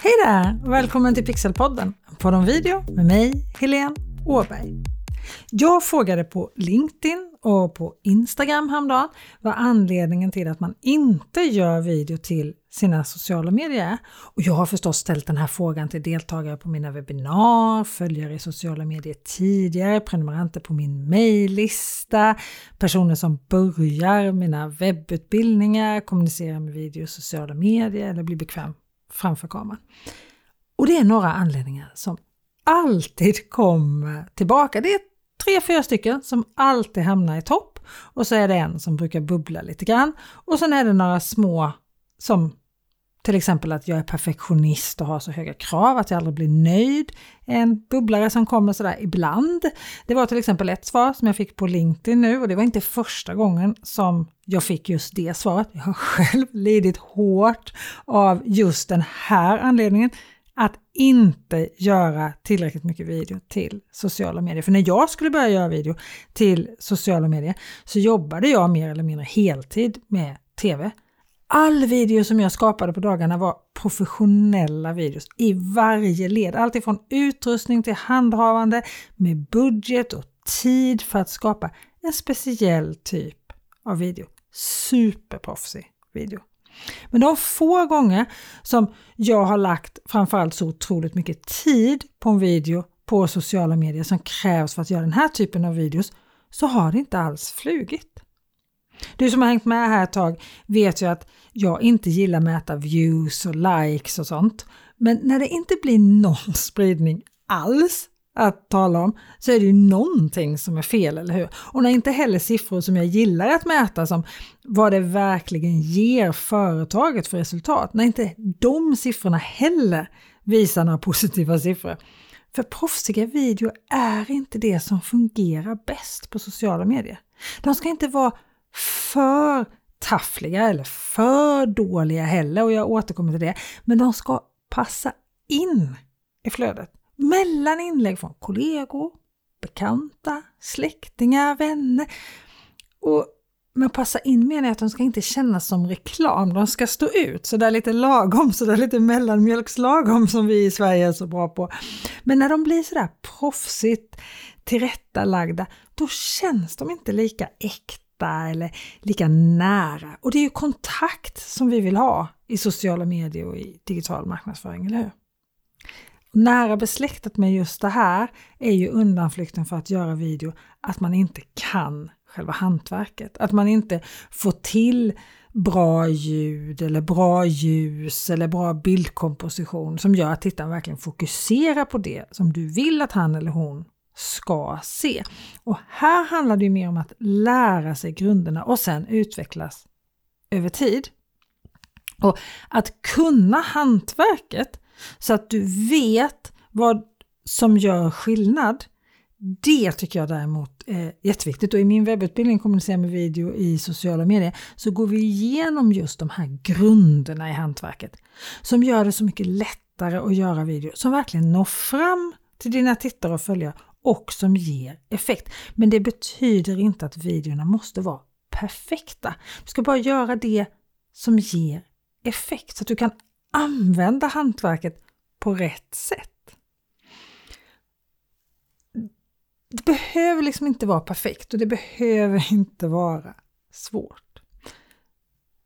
Hej där och välkommen till Pixelpodden, podd om video med mig, Helene Åberg. Jag frågade på LinkedIn och på Instagram häromdagen vad anledningen till att man inte gör video till sina sociala medier är. Och jag har förstås ställt den här frågan till deltagare på mina webbinar, följare i sociala medier tidigare, prenumeranter på min mejllista, personer som börjar mina webbutbildningar, kommunicerar med video i sociala medier eller blir bekväm framför kameran. Och det är några anledningar som alltid kommer tillbaka. Det är tre, fyra stycken som alltid hamnar i topp och så är det en som brukar bubbla lite grann och sen är det några små som till exempel att jag är perfektionist och har så höga krav att jag aldrig blir nöjd. En bubblare som kommer sådär ibland. Det var till exempel ett svar som jag fick på LinkedIn nu och det var inte första gången som jag fick just det svaret. Jag har själv lidit hårt av just den här anledningen att inte göra tillräckligt mycket video till sociala medier. För när jag skulle börja göra video till sociala medier så jobbade jag mer eller mindre heltid med TV. All video som jag skapade på dagarna var professionella videos i varje led. Alltifrån utrustning till handhavande med budget och tid för att skapa en speciell typ av video. Superproffsig video. Men de få gånger som jag har lagt framförallt så otroligt mycket tid på en video på sociala medier som krävs för att göra den här typen av videos så har det inte alls flugit. Du som har hängt med här ett tag vet ju att jag inte gillar att mäta views och likes och sånt. Men när det inte blir någon spridning alls att tala om så är det ju någonting som är fel, eller hur? Och när inte heller siffror som jag gillar att mäta som vad det verkligen ger företaget för resultat, när inte de siffrorna heller visar några positiva siffror. För proffsiga videor är inte det som fungerar bäst på sociala medier. De ska inte vara för taffliga eller för dåliga heller och jag återkommer till det. Men de ska passa in i flödet mellan inlägg från kollegor, bekanta, släktingar, vänner. Och med att passa in menar jag att de ska inte kännas som reklam, de ska stå ut så där lite lagom, så där lite mellanmjölkslagom som vi i Sverige är så bra på. Men när de blir sådär proffsigt tillrättalagda, då känns de inte lika äkta eller lika nära. Och det är ju kontakt som vi vill ha i sociala medier och i digital marknadsföring, eller hur? Nära besläktat med just det här är ju undanflykten för att göra video att man inte kan själva hantverket. Att man inte får till bra ljud eller bra ljus eller bra bildkomposition som gör att tittaren verkligen fokuserar på det som du vill att han eller hon ska se. Och här handlar det mer om att lära sig grunderna och sen utvecklas över tid. Och att kunna hantverket så att du vet vad som gör skillnad. Det tycker jag däremot är jätteviktigt och i min webbutbildning Kommunicera med video i sociala medier så går vi igenom just de här grunderna i hantverket som gör det så mycket lättare att göra video som verkligen når fram till dina tittare och följare och som ger effekt. Men det betyder inte att videorna måste vara perfekta. Du ska bara göra det som ger effekt så att du kan använda hantverket på rätt sätt. Det behöver liksom inte vara perfekt och det behöver inte vara svårt.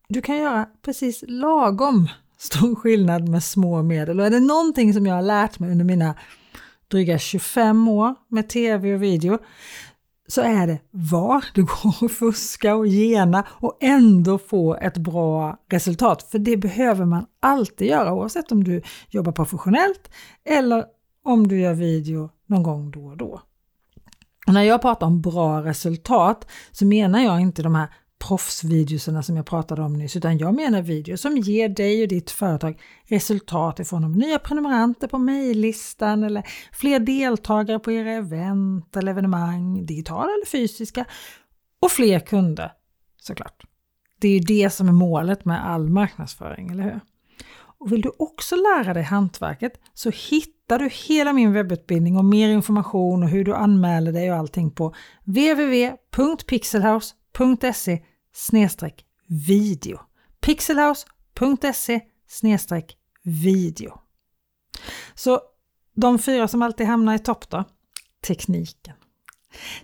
Du kan göra precis lagom stor skillnad med små medel och är det någonting som jag har lärt mig under mina dryga 25 år med tv och video så är det var det går att fuska och gena och ändå få ett bra resultat. För det behöver man alltid göra oavsett om du jobbar professionellt eller om du gör video någon gång då och då. Och när jag pratar om bra resultat så menar jag inte de här proffsvideorna som jag pratade om nyss, utan jag menar videor som ger dig och ditt företag resultat i form av nya prenumeranter på mejllistan eller fler deltagare på era event eller evenemang, digitala eller fysiska, och fler kunder såklart. Det är ju det som är målet med all marknadsföring, eller hur? Och vill du också lära dig hantverket så hittar du hela min webbutbildning och mer information och hur du anmäler dig och allting på www.pixelhouse.se video. pixelhouse.se video. Så de fyra som alltid hamnar i topp då? Tekniken.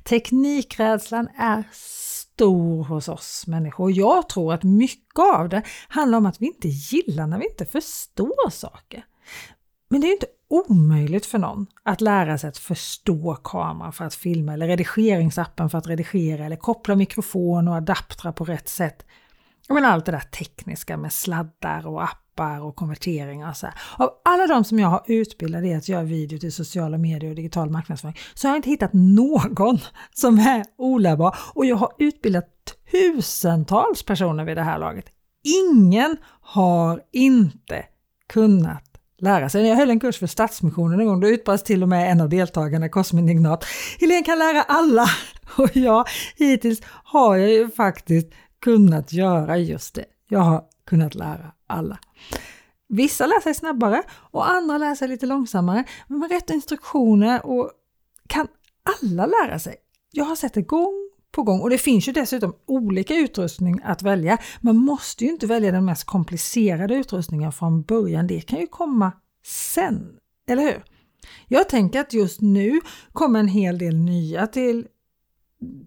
Teknikrädslan är stor hos oss människor. Jag tror att mycket av det handlar om att vi inte gillar när vi inte förstår saker. Men det är inte omöjligt för någon att lära sig att förstå kameran för att filma eller redigeringsappen för att redigera eller koppla mikrofon och adaptrar på rätt sätt. Men allt det där tekniska med sladdar och appar och konverteringar och så här. Av alla de som jag har utbildat i att göra video till sociala medier och digital marknadsföring så har jag inte hittat någon som är olärbar och jag har utbildat tusentals personer vid det här laget. Ingen har inte kunnat lära sig. När Jag höll en kurs för Stadsmissionen en gång, då utbrast till och med en av deltagarna, Cosmin Ignat, Helene kan lära alla! Och ja, hittills har jag ju faktiskt kunnat göra just det. Jag har kunnat lära alla. Vissa lär sig snabbare och andra lär sig lite långsammare, men med rätt instruktioner och kan alla lära sig. Jag har sett det gång på gång och det finns ju dessutom olika utrustning att välja. Man måste ju inte välja den mest komplicerade utrustningen från början. Det kan ju komma sen, eller hur? Jag tänker att just nu kommer en hel del nya till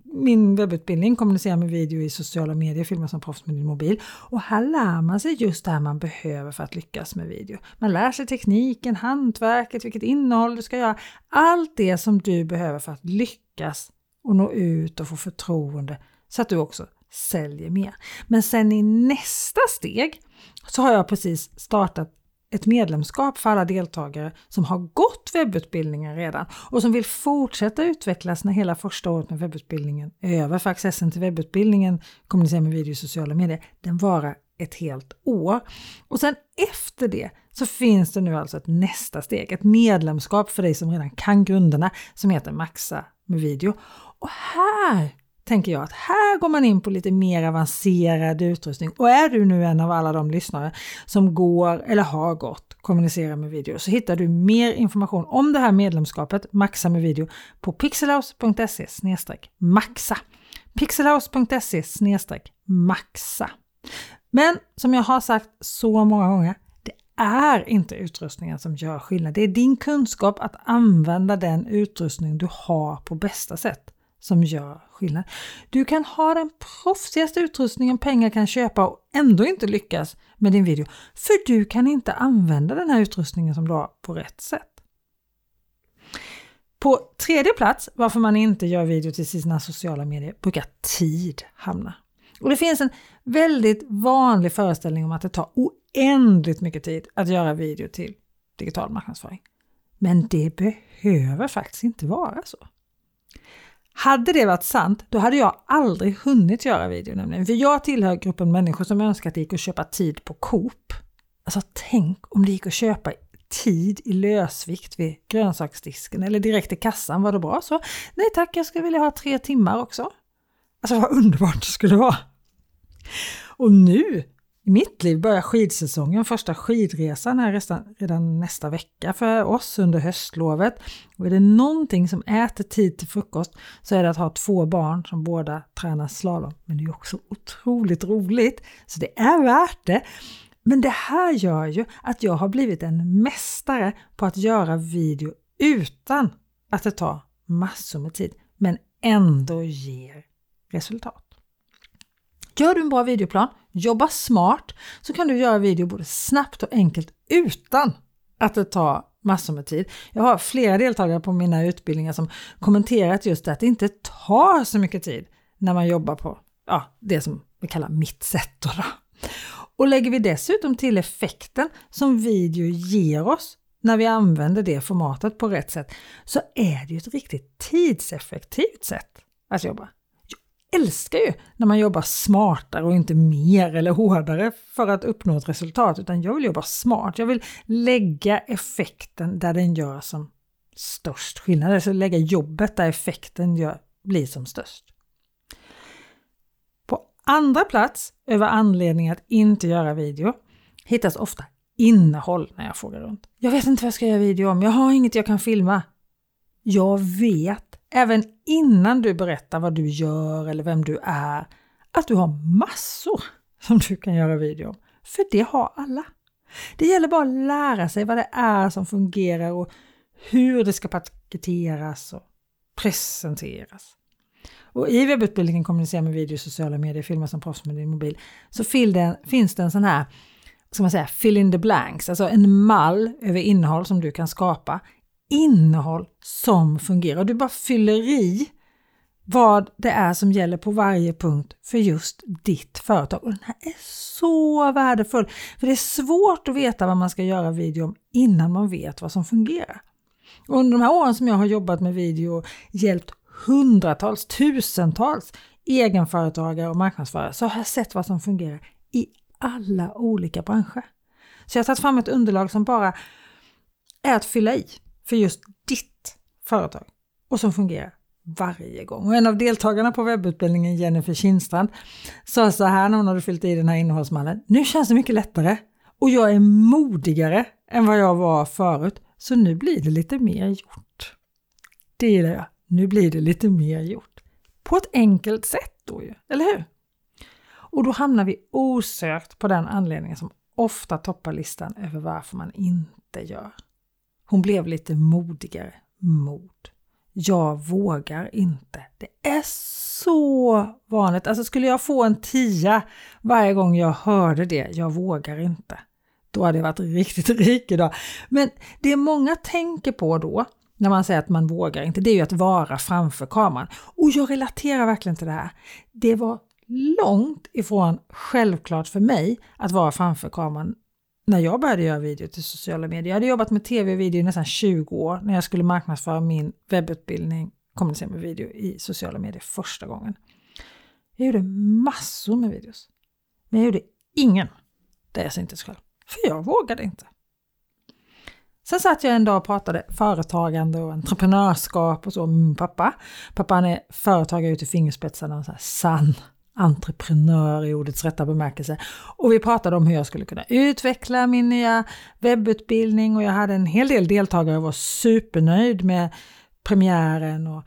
min webbutbildning, kommunicera med video i sociala medier, filma som proffs med din mobil. Och här lär man sig just det här man behöver för att lyckas med video. Man lär sig tekniken, hantverket, vilket innehåll du ska göra. Allt det som du behöver för att lyckas och nå ut och få förtroende så att du också säljer mer. Men sen i nästa steg så har jag precis startat ett medlemskap för alla deltagare som har gått webbutbildningen redan och som vill fortsätta utvecklas när hela första året med webbutbildningen är över. För accessen till webbutbildningen, kommunicera med video i sociala medier, den varar ett helt år. Och sen efter det så finns det nu alltså ett nästa steg, ett medlemskap för dig som redan kan grunderna som heter Maxa med video. Och här tänker jag att här går man in på lite mer avancerad utrustning. Och är du nu en av alla de lyssnare som går eller har gått kommunicera med video så hittar du mer information om det här medlemskapet Maxa med video på pixelhouse.se maxa. pixelhouse.se maxa. Men som jag har sagt så många gånger, det är inte utrustningen som gör skillnad. Det är din kunskap att använda den utrustning du har på bästa sätt som gör skillnad. Du kan ha den proffsigaste utrustningen pengar kan köpa och ändå inte lyckas med din video. För du kan inte använda den här utrustningen som du har på rätt sätt. På tredje plats varför man inte gör video till sina sociala medier brukar tid hamna. Och det finns en väldigt vanlig föreställning om att det tar oändligt mycket tid att göra video till digital marknadsföring. Men det behöver faktiskt inte vara så. Hade det varit sant, då hade jag aldrig hunnit göra video nämligen. För jag tillhör gruppen människor som önskar att det gick att köpa tid på Coop. Alltså tänk om det gick att köpa tid i lösvikt vid grönsaksdisken eller direkt i kassan. Var det bra så? Nej tack, jag skulle vilja ha tre timmar också. Alltså vad underbart det skulle vara! Och nu i mitt liv börjar skidsäsongen, första skidresan är redan, redan nästa vecka för oss under höstlovet. Och är det någonting som äter tid till frukost så är det att ha två barn som båda tränar slalom. Men det är också otroligt roligt, så det är värt det. Men det här gör ju att jag har blivit en mästare på att göra video utan att det tar massor med tid, men ändå ger resultat. Gör du en bra videoplan, jobba smart, så kan du göra video både snabbt och enkelt utan att det tar massor med tid. Jag har flera deltagare på mina utbildningar som kommenterat just det, att det inte tar så mycket tid när man jobbar på ja, det som vi kallar mitt sätt. Då. Och lägger vi dessutom till effekten som video ger oss när vi använder det formatet på rätt sätt så är det ju ett riktigt tidseffektivt sätt att jobba älskar ju när man jobbar smartare och inte mer eller hårdare för att uppnå ett resultat, utan jag vill jobba smart. Jag vill lägga effekten där den gör som störst skillnad, alltså lägga jobbet där effekten gör, blir som störst. På andra plats över anledning att inte göra video hittas ofta innehåll när jag frågar runt. Jag vet inte vad jag ska göra video om, jag har inget jag kan filma. Jag vet även innan du berättar vad du gör eller vem du är, att du har massor som du kan göra video om. För det har alla. Det gäller bara att lära sig vad det är som fungerar och hur det ska paketeras och presenteras. Och I webbutbildningen Kommunicera med video, sociala medier, filma som proffs med din mobil så finns det en sån här ska man säga, fill in the blanks, alltså en mall över innehåll som du kan skapa. Innehåll som fungerar. Du bara fyller i vad det är som gäller på varje punkt för just ditt företag. Och den här är så värdefull, för det är svårt att veta vad man ska göra video om innan man vet vad som fungerar. Och under de här åren som jag har jobbat med video och hjälpt hundratals, tusentals egenföretagare och marknadsförare så har jag sett vad som fungerar i alla olika branscher. Så jag har tagit fram ett underlag som bara är att fylla i för just ditt företag och som fungerar varje gång. Och en av deltagarna på webbutbildningen, Jennifer Kindstrand, sa så här när hon hade fyllt i den här innehållsmallen. Nu känns det mycket lättare och jag är modigare än vad jag var förut, så nu blir det lite mer gjort. Det gillar jag. Nu blir det lite mer gjort. På ett enkelt sätt då ju, eller hur? Och då hamnar vi osökt på den anledningen som ofta toppar listan över varför man inte gör. Hon blev lite modigare. Mod. Jag vågar inte. Det är så vanligt. Alltså skulle jag få en tia varje gång jag hörde det, jag vågar inte. Då hade jag varit riktigt rik idag. Men det många tänker på då, när man säger att man vågar inte, det är ju att vara framför kameran. Och jag relaterar verkligen till det här. Det var långt ifrån självklart för mig att vara framför kameran när jag började göra video till sociala medier. Jag hade jobbat med tv och video i nästan 20 år när jag skulle marknadsföra min webbutbildning kommunicera med video i sociala medier första gången. Jag gjorde massor med videos. Men jag gjorde ingen där jag syntes själv. För jag vågade inte. Sen satt jag en dag och pratade företagande och entreprenörskap och så med min pappa. han är företagare ut i fingerspetsarna och så här sann entreprenör i ordets rätta bemärkelse. Och vi pratade om hur jag skulle kunna utveckla min nya webbutbildning och jag hade en hel del deltagare och var supernöjd med premiären. Och...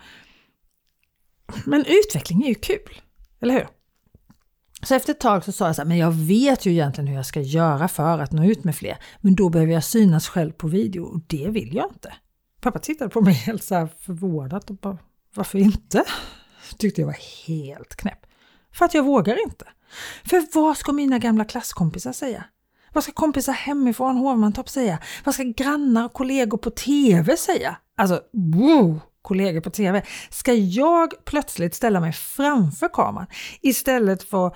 Men utveckling är ju kul, eller hur? Så efter ett tag så sa jag så här, men jag vet ju egentligen hur jag ska göra för att nå ut med fler. Men då behöver jag synas själv på video och det vill jag inte. Pappa tittade på mig helt så här förvånat och bara, varför inte? Tyckte jag var helt knäpp. För att jag vågar inte. För vad ska mina gamla klasskompisar säga? Vad ska kompisar hemifrån Hovmantorp säga? Vad ska grannar och kollegor på TV säga? Alltså, wow! kollegor på TV. Ska jag plötsligt ställa mig framför kameran istället för att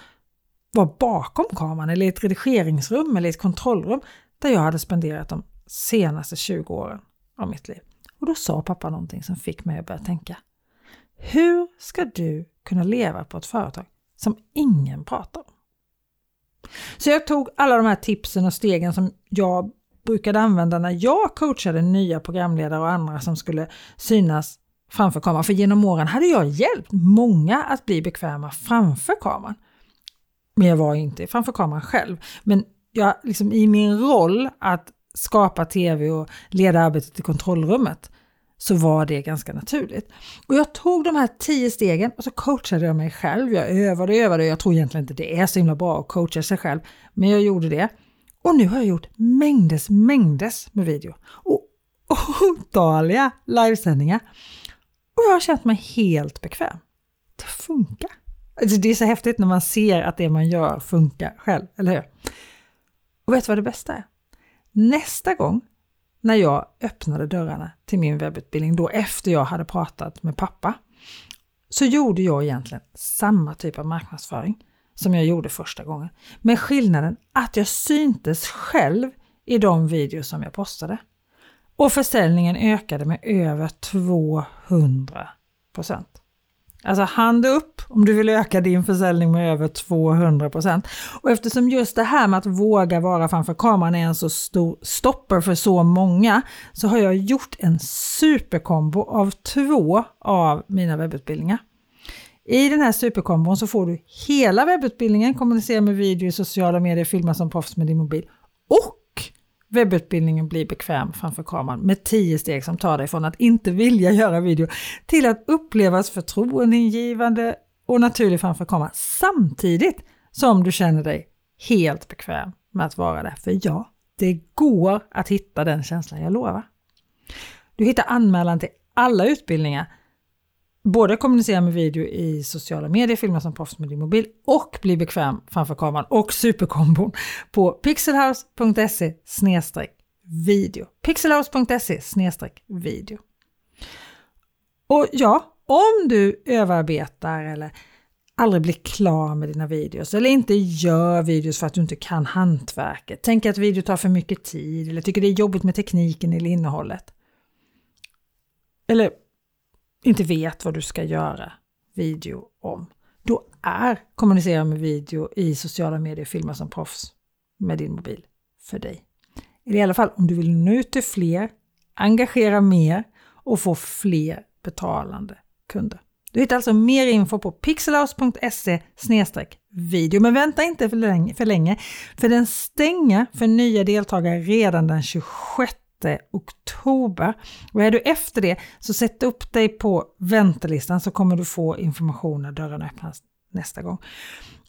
vara bakom kameran eller i ett redigeringsrum eller ett kontrollrum där jag hade spenderat de senaste 20 åren av mitt liv. Och då sa pappa någonting som fick mig att börja tänka. Hur ska du kunna leva på ett företag som ingen pratar om. Så jag tog alla de här tipsen och stegen som jag brukade använda när jag coachade nya programledare och andra som skulle synas framför kameran. För genom åren hade jag hjälpt många att bli bekväma framför kameran. Men jag var inte framför kameran själv. Men jag, liksom, i min roll att skapa tv och leda arbetet i kontrollrummet så var det ganska naturligt. Och jag tog de här tio stegen och så coachade jag mig själv. Jag övade och övade. Jag tror egentligen inte det är så himla bra att coacha sig själv, men jag gjorde det. Och nu har jag gjort mängdes, mängdes med video och otaliga livesändningar. Och jag har känt mig helt bekväm. Det funkar. Alltså det är så häftigt när man ser att det man gör funkar själv, eller hur? Och vet du vad det bästa är? Nästa gång när jag öppnade dörrarna till min webbutbildning, då efter jag hade pratat med pappa, så gjorde jag egentligen samma typ av marknadsföring som jag gjorde första gången. Med skillnaden att jag syntes själv i de videos som jag postade. Och försäljningen ökade med över 200 procent. Alltså hand upp om du vill öka din försäljning med över 200% Och eftersom just det här med att våga vara framför kameran är en så stor stopper för så många så har jag gjort en superkombo av två av mina webbutbildningar. I den här superkombon så får du hela webbutbildningen, kommunicera med video i sociala medier, filma som proffs med din mobil och Webbutbildningen blir bekväm framför kameran med 10 steg som tar dig från att inte vilja göra video till att upplevas förtroendeingivande och naturlig framför kameran samtidigt som du känner dig helt bekväm med att vara där. För ja, Det går att hitta den känslan, jag lovar. Du hittar anmälan till alla utbildningar både kommunicera med video i sociala medier, filma som proffs med din mobil och bli bekväm framför kameran och superkombon på pixelhouse.se video. pixelhouse.se video. Och ja, om du överarbetar eller aldrig blir klar med dina videos eller inte gör videos för att du inte kan hantverket, tänker att video tar för mycket tid eller tycker det är jobbigt med tekniken eller innehållet. Eller inte vet vad du ska göra video om, då är kommunicera med video i sociala medier filma som proffs med din mobil för dig. I alla fall om du vill nå ut till fler, engagera mer och få fler betalande kunder. Du hittar alltså mer info på pixelhouse.se video. Men vänta inte för länge, för länge, för den stänger för nya deltagare redan den 26 oktober. Och är du efter det så sätt upp dig på väntelistan så kommer du få information när dörrarna öppnas nästa gång.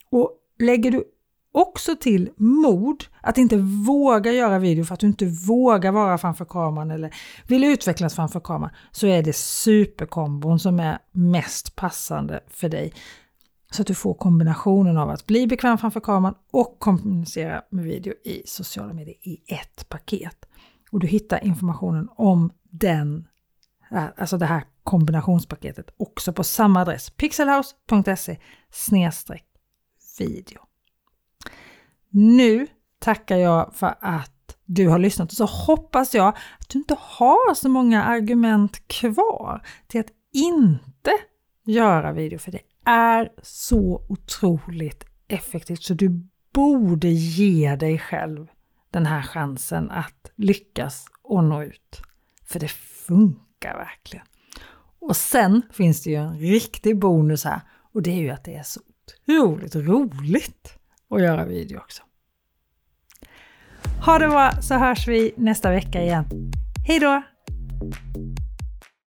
Och lägger du också till mod att inte våga göra video för att du inte vågar vara framför kameran eller vill utvecklas framför kameran så är det superkombon som är mest passande för dig. Så att du får kombinationen av att bli bekväm framför kameran och kommunicera med video i sociala medier i ett paket. Och du hittar informationen om den, alltså det här kombinationspaketet också på samma adress, pixelhouse.se video. Nu tackar jag för att du har lyssnat. Och så hoppas jag att du inte har så många argument kvar till att inte göra video, för det är så otroligt effektivt. Så du borde ge dig själv den här chansen att lyckas och nå ut. För det funkar verkligen. Och sen finns det ju en riktig bonus här och det är ju att det är så otroligt roligt att göra video också. Ha det bra så hörs vi nästa vecka igen. Hej då!